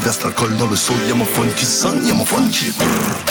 Ve gastar kollalı soyama fonki sanyama fonki Brrr.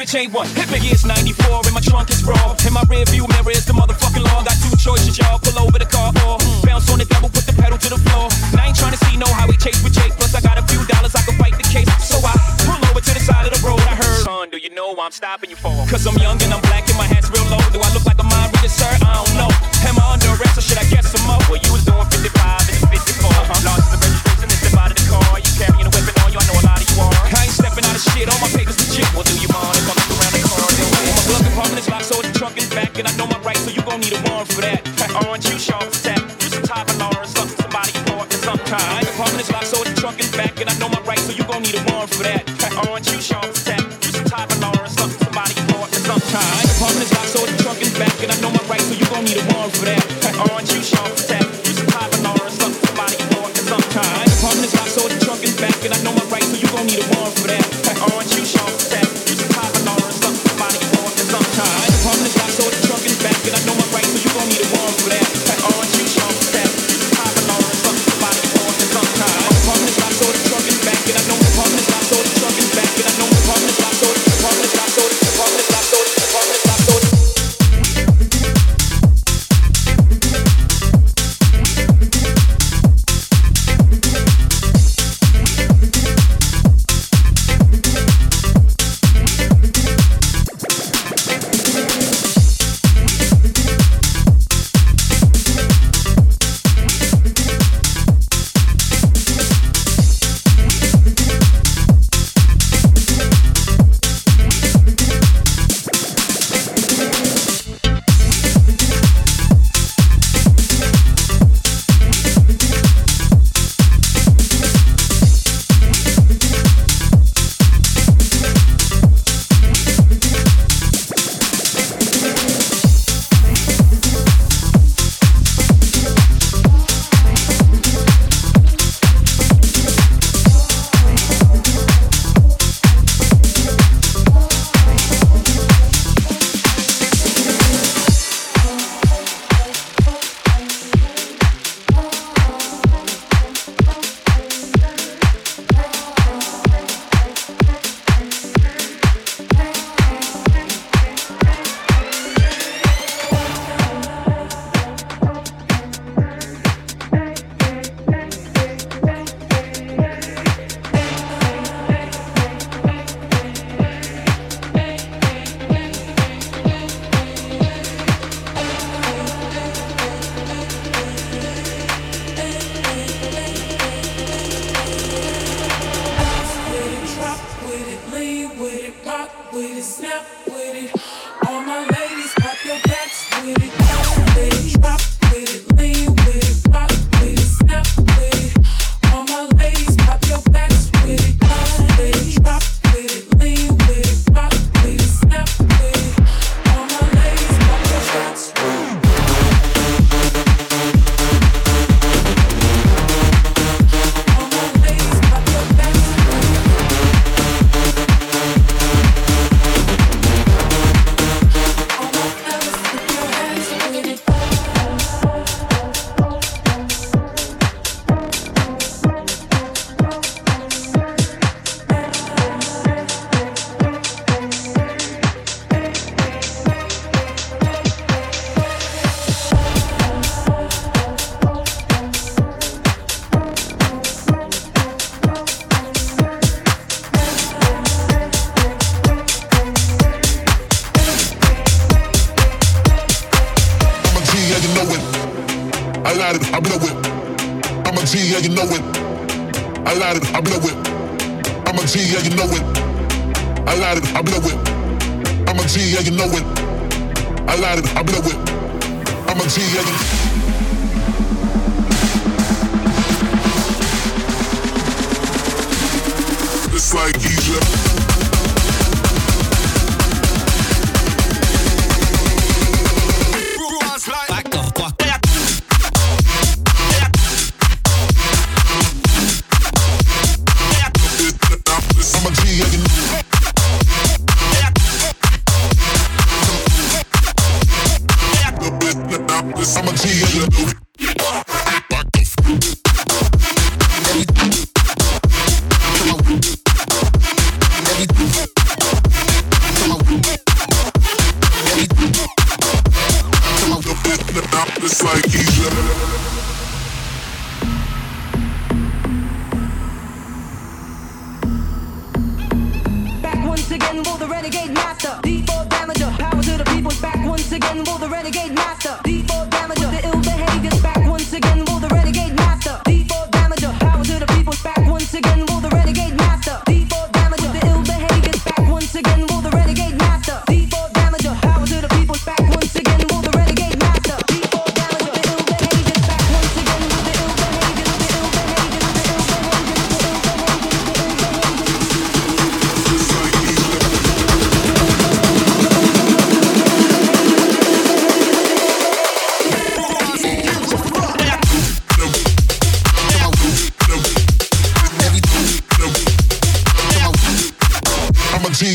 bitch ain't one. Hit me. It's 94 and my trunk is raw. In my rear view mirror is the motherfucking law. Got two choices, y'all. Pull over the car or mm. bounce on the devil, put the pedal to the floor. I ain't trying to see no highway chase with Jake. Plus I got a few dollars, I can fight the case. So I pull over to the side of the road. I heard, son, do you know I'm stopping you for? Cause I'm young and I'm black and my hat's real low. Do I hard for that. I want you sharp for that. You some type of law or something, somebody hard at some kind. My apartment is locked, so the trunk is back, and I know my rights, so you gon' need a warrant for that. Aren't you sharp for that. You some type of law or something, somebody hard at some kind. My apartment is locked, so the trunk is back, and I know my rights, so you gon' need a warrant for that. Aren't you sharp for that. light it, I blow it. I'm a G, yeah, you know it. I light it, I blow it. I'm a G, yeah, you know it. I light it, I blow it. I'm a G, yeah, you know it. It's like Egypt.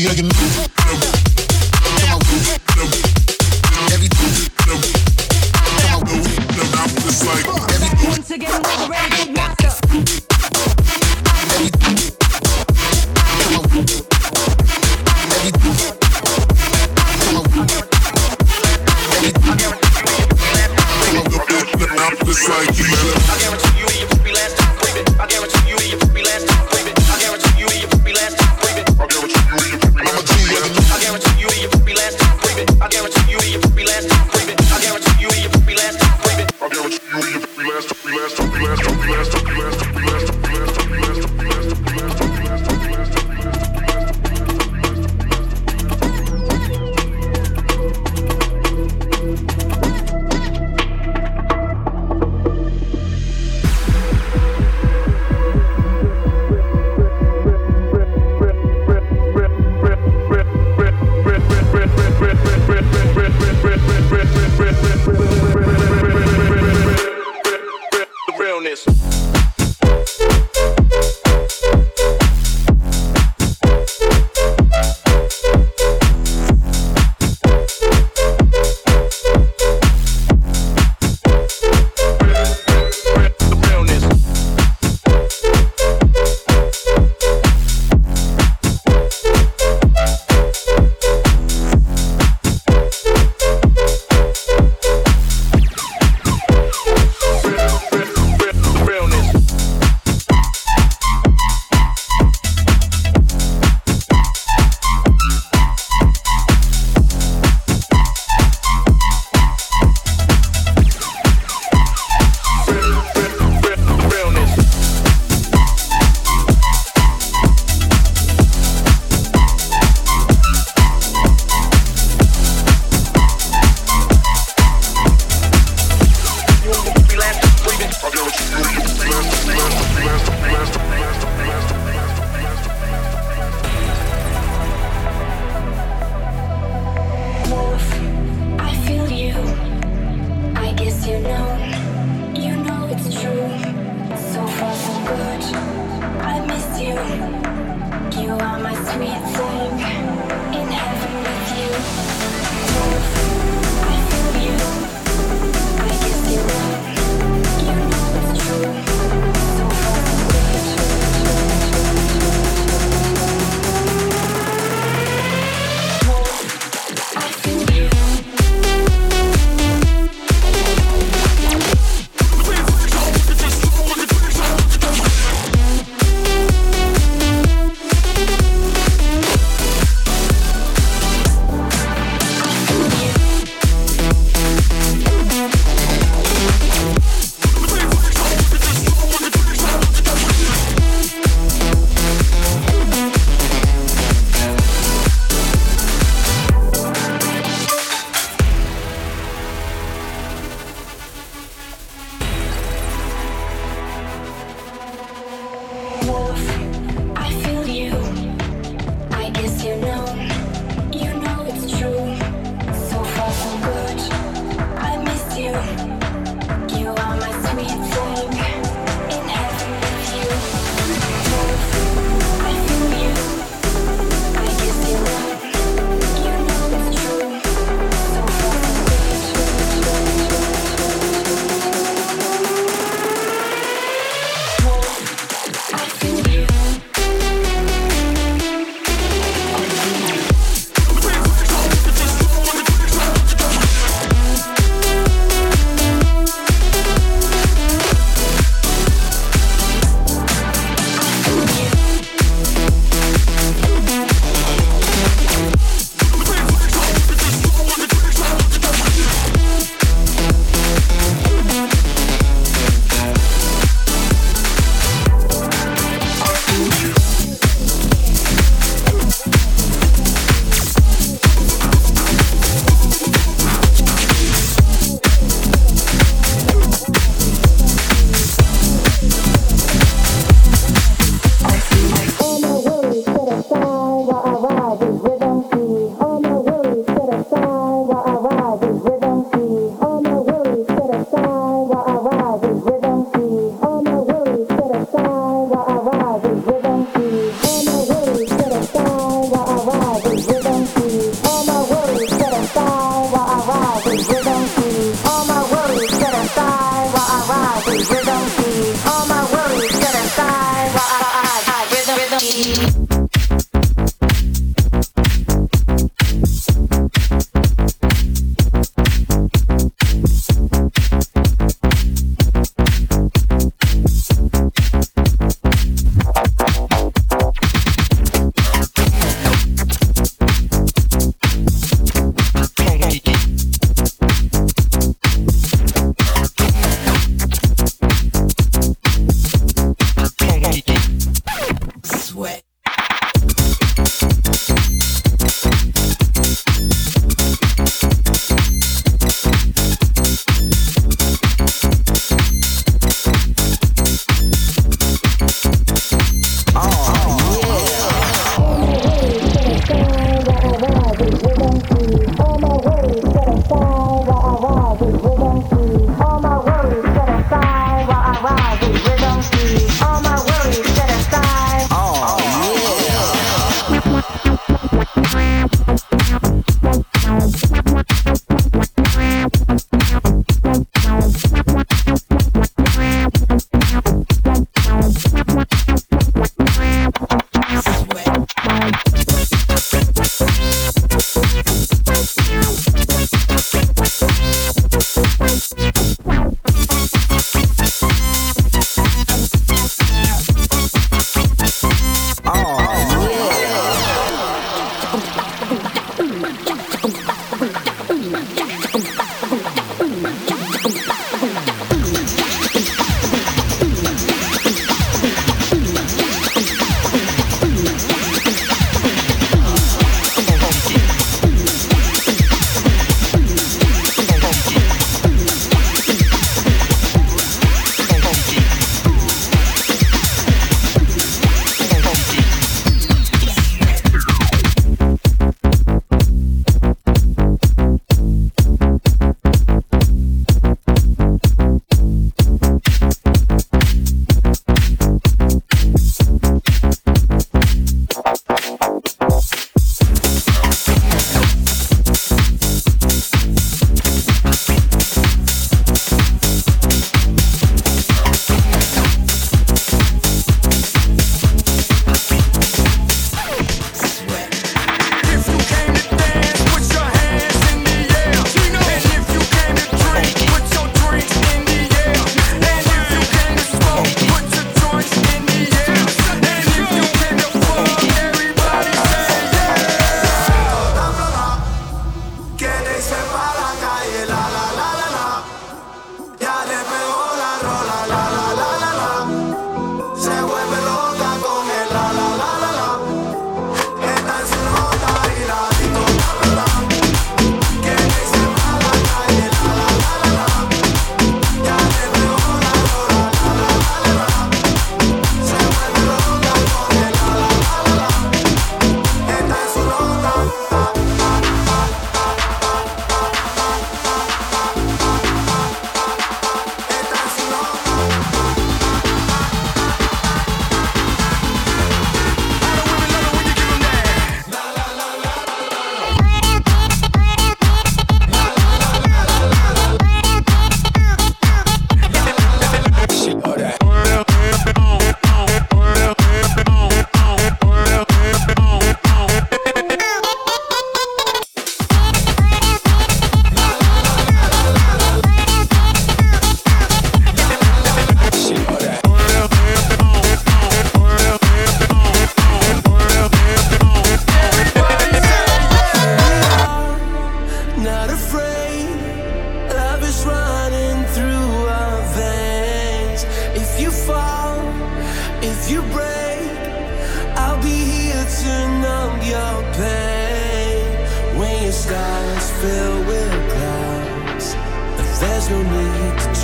you can move.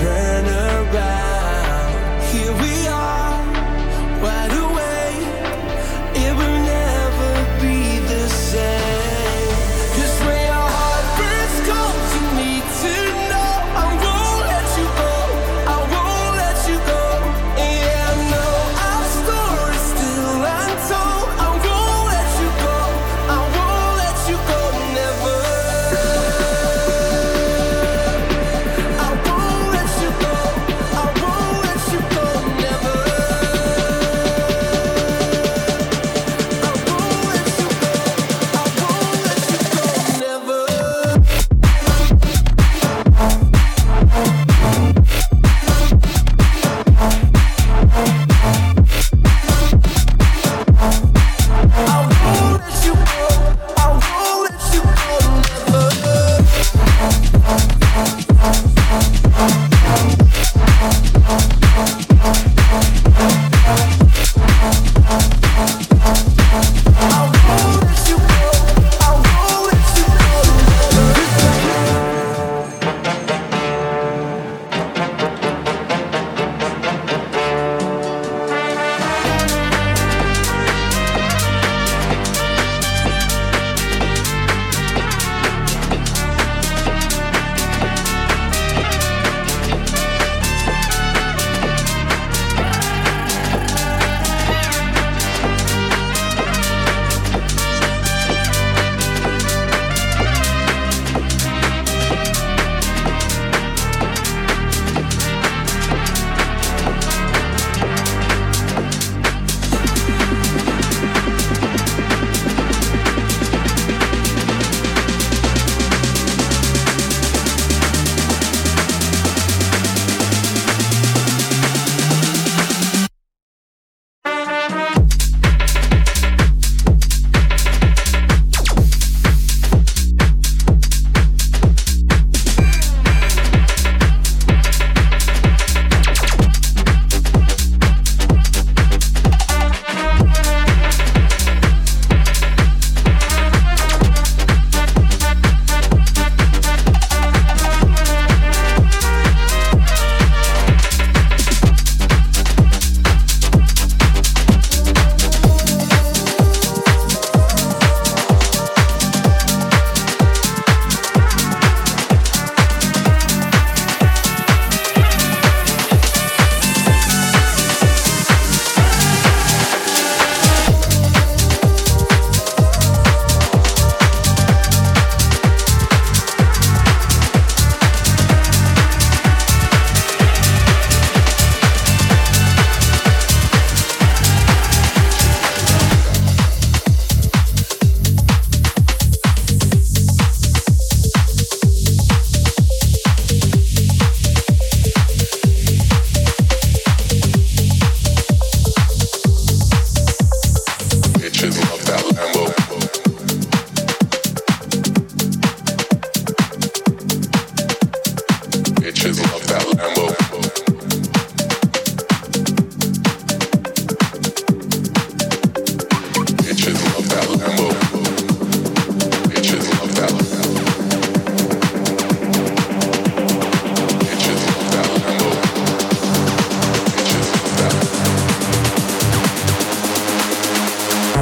Need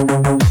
Boom, boom.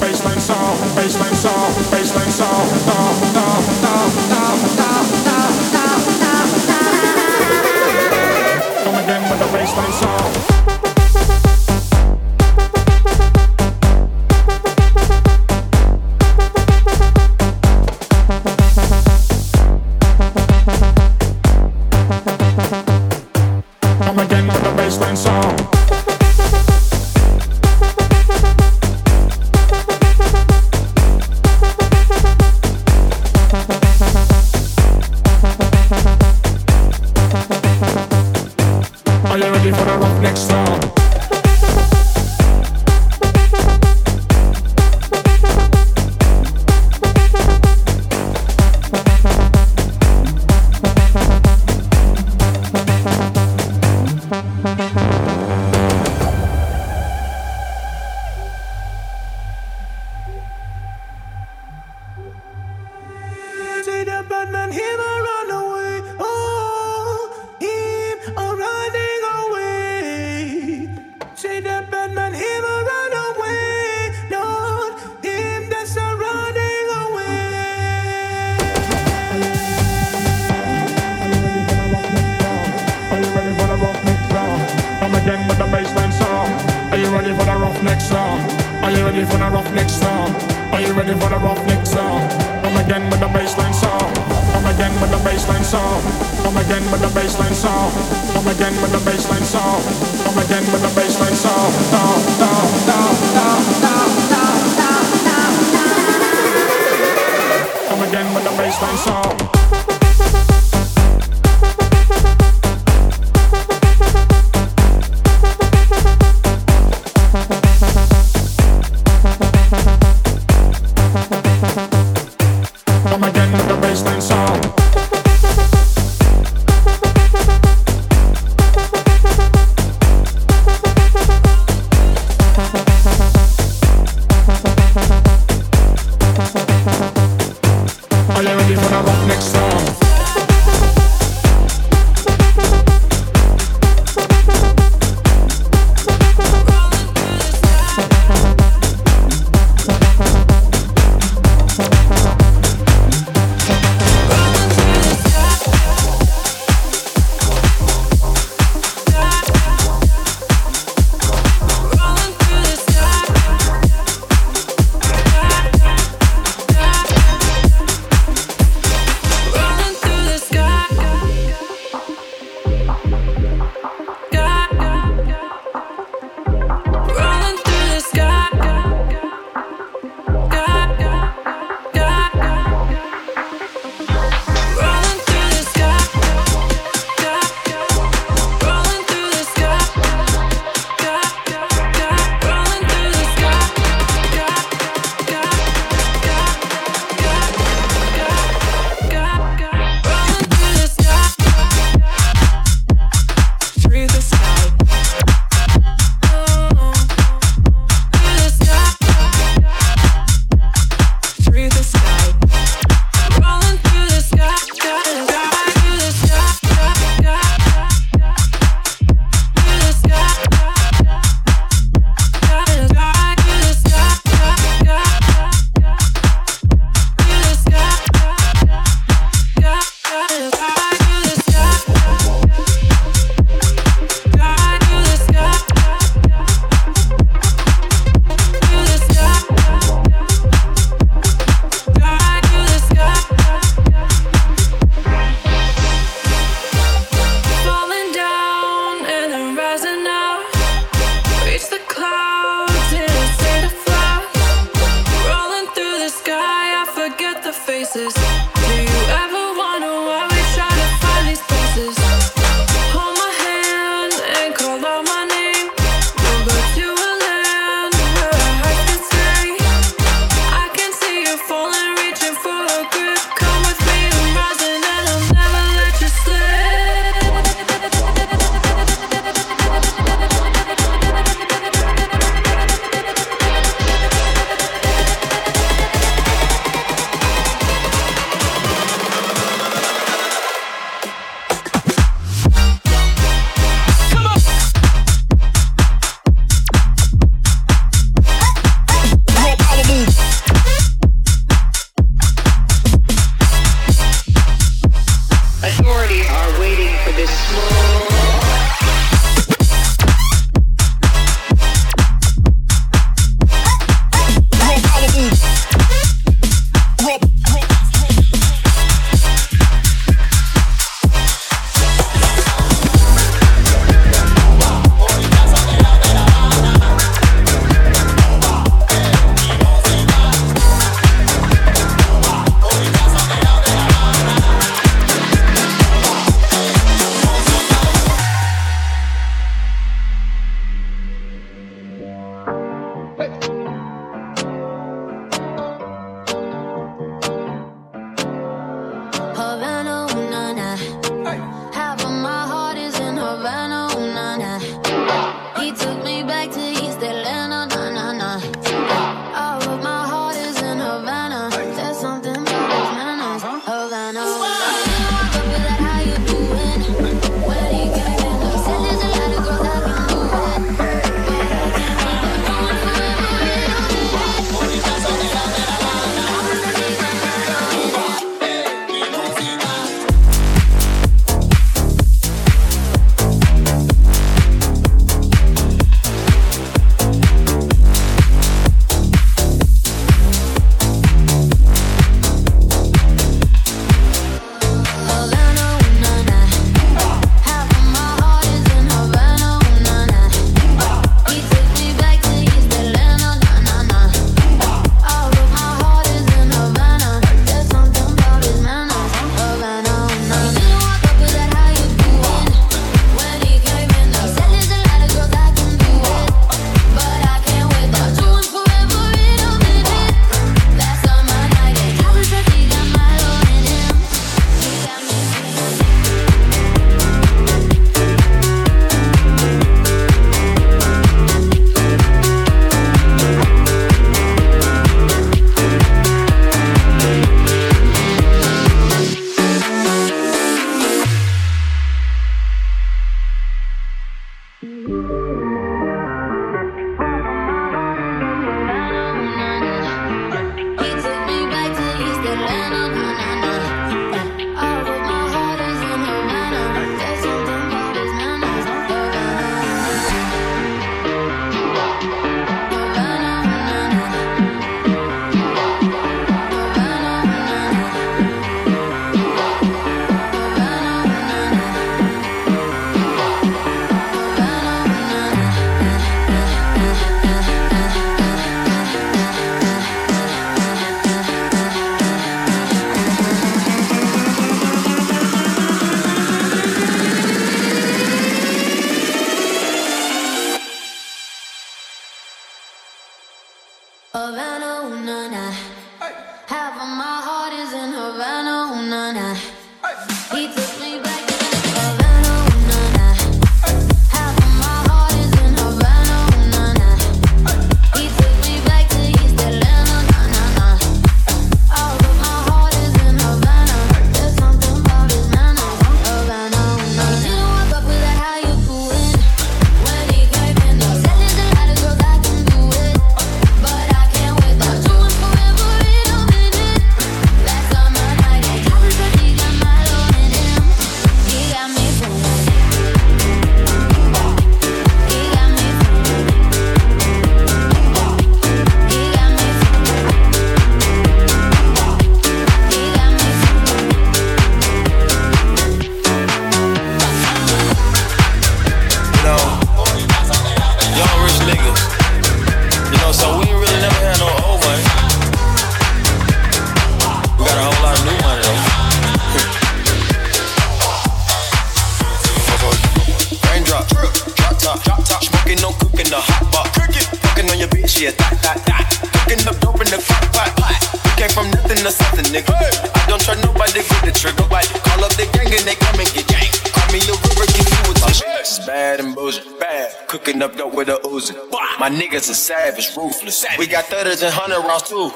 baseline song, baseline song, baseline song. 三杀 trust nobody the trigger. Nobody call up the gang and they come and get gang. Call me a river, give you a bitch is bad and bullshit. Bad. Cooking up dope with a Uzi. My niggas are savage, ruthless. We got thudders and hundred rounds too.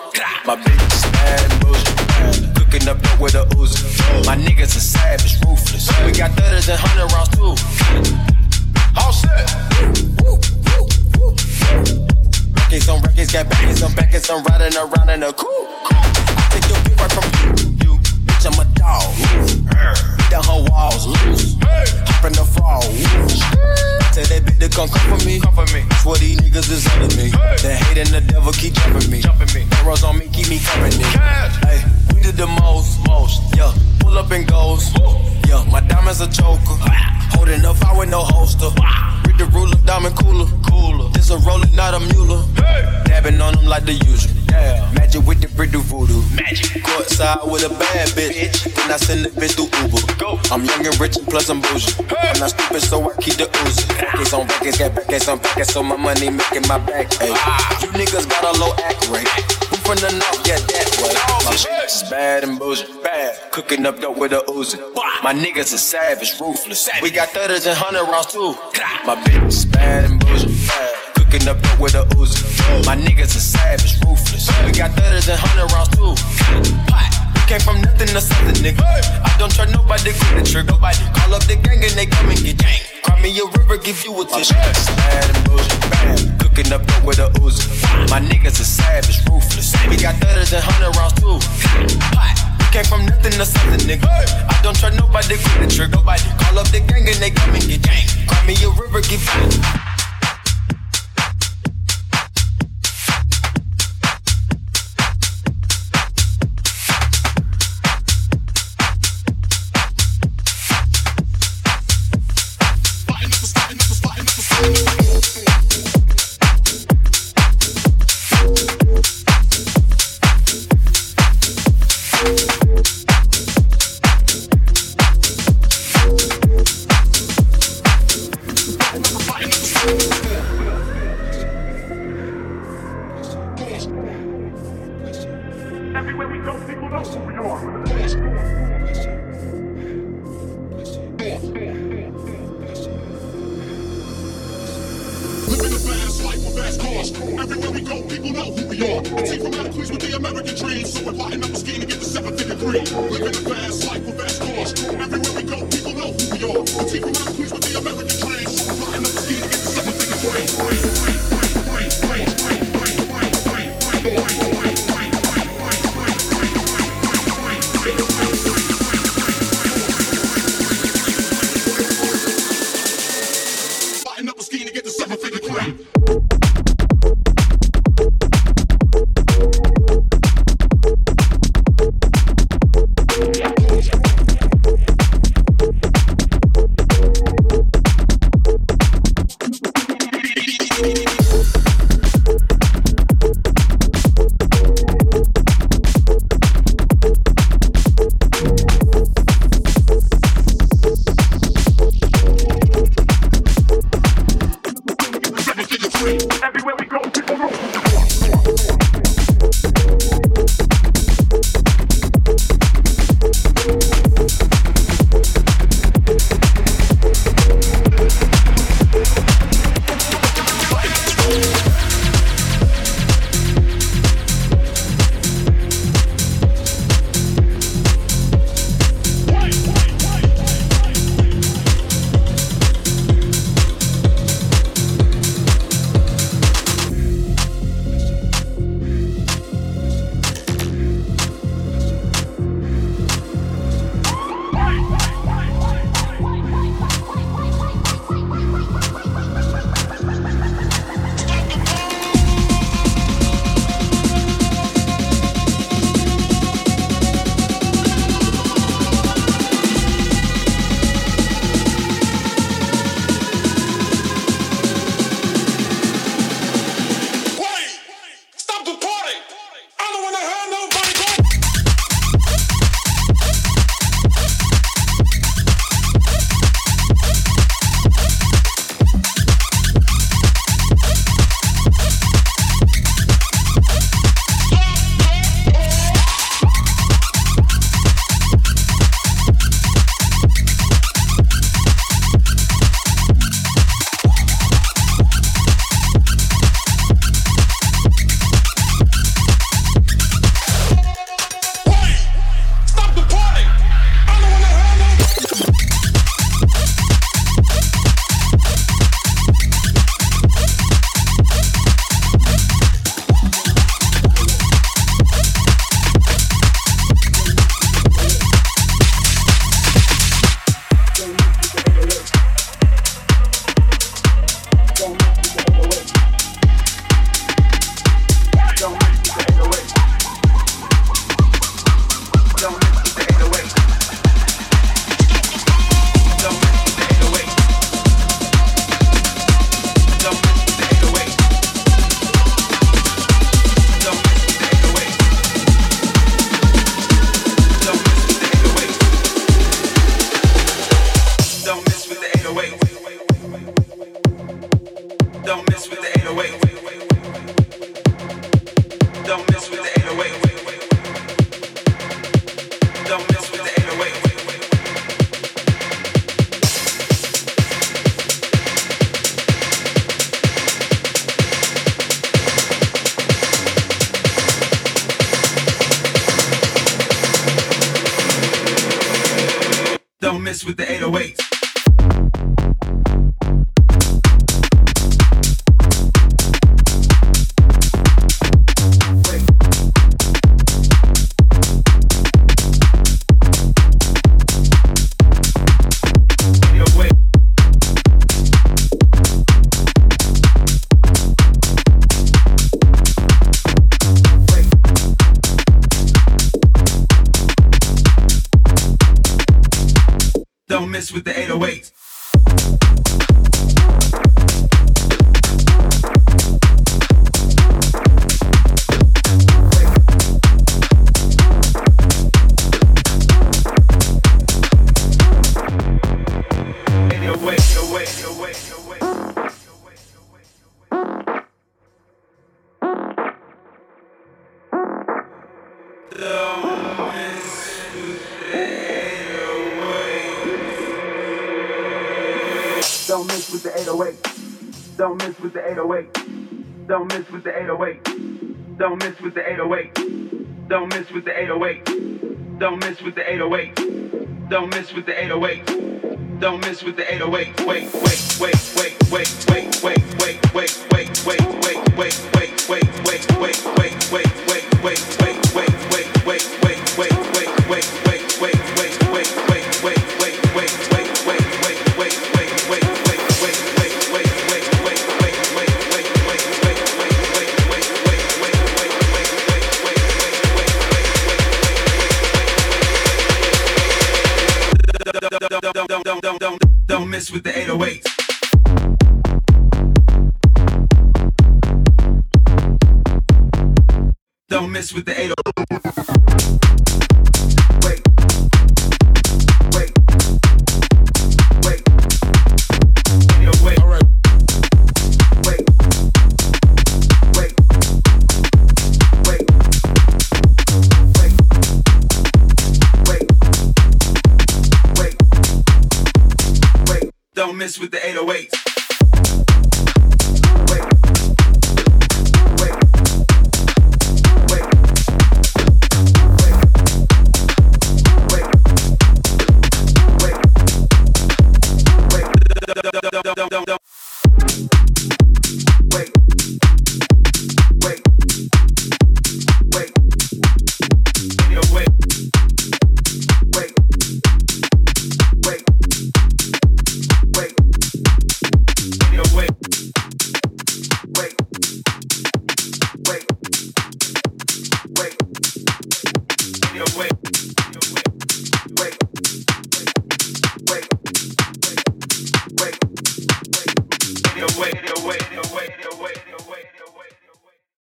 My bitch is bad and bullshit. Bad. Cooking up dope with a Uzi. My niggas are savage, ruthless. We got thudders and hundred rounds too. All set. Records on records, got backers on backers, I'm riding around in a coupe. I take your bitch right from you. Dog. Beat down her walls, loose. Hop in the fall. Tell that bitch to come come for me. Come for me. Swear these niggas is under me. The hate and the devil keep jumping me. Jumping me. Arrows on me, keep me company. Hey, we did the most, most. Yeah, pull up and goes. Yeah, my diamonds a choker. Holding up, I with no holster. Read the ruler, diamond cooler. Cooler. This a roller, not a mule. Hey. Dabbing on them like the usual. Yeah. Magic with the brick do voodoo. Magic. Courtside with a bad bitch. bitch. Then I send the bitch through Uber. Go. I'm young and rich and plus I'm bougie. I'm not stupid, so I keep the Uzi. Ah. Records on records, got backers on backers, so my money making my back. Ay. Ah. You niggas got a low act rate. From the north, yeah, that way. My is bad and bougie. Bad. Cooking up dope with a Uzi. My niggas are savage, ruthless. We got thudders and hundred rounds too. My bitch is bad and bougie. Bad. Cooking up dope with a Uzi. My niggas are savage, ruthless. We got thudders and hundred rounds too. Pot. Came from nothing to something, nigga. I don't trust nobody, grip the trigger. Nobody call up the gang and they come and get gang. Cry me a river, give you a tissue. Bad and bullshit, bad. Cooking up with a Uzi. My niggas are savage, ruthless. We got thudders and hundred rounds too. We came from nothing to something, nigga. I don't trust nobody, grip the trigger. Nobody call up the gang and they come and get gang. Cry me a river, give you. 808. Don't miss with the 808. Don't miss with the 808. Don't miss with the 808. Wait, wait, wait, wait, wait, wait, wait, wait, wait, wait, wait, wait, wait, wait, wait, wait, wait, wait, wait,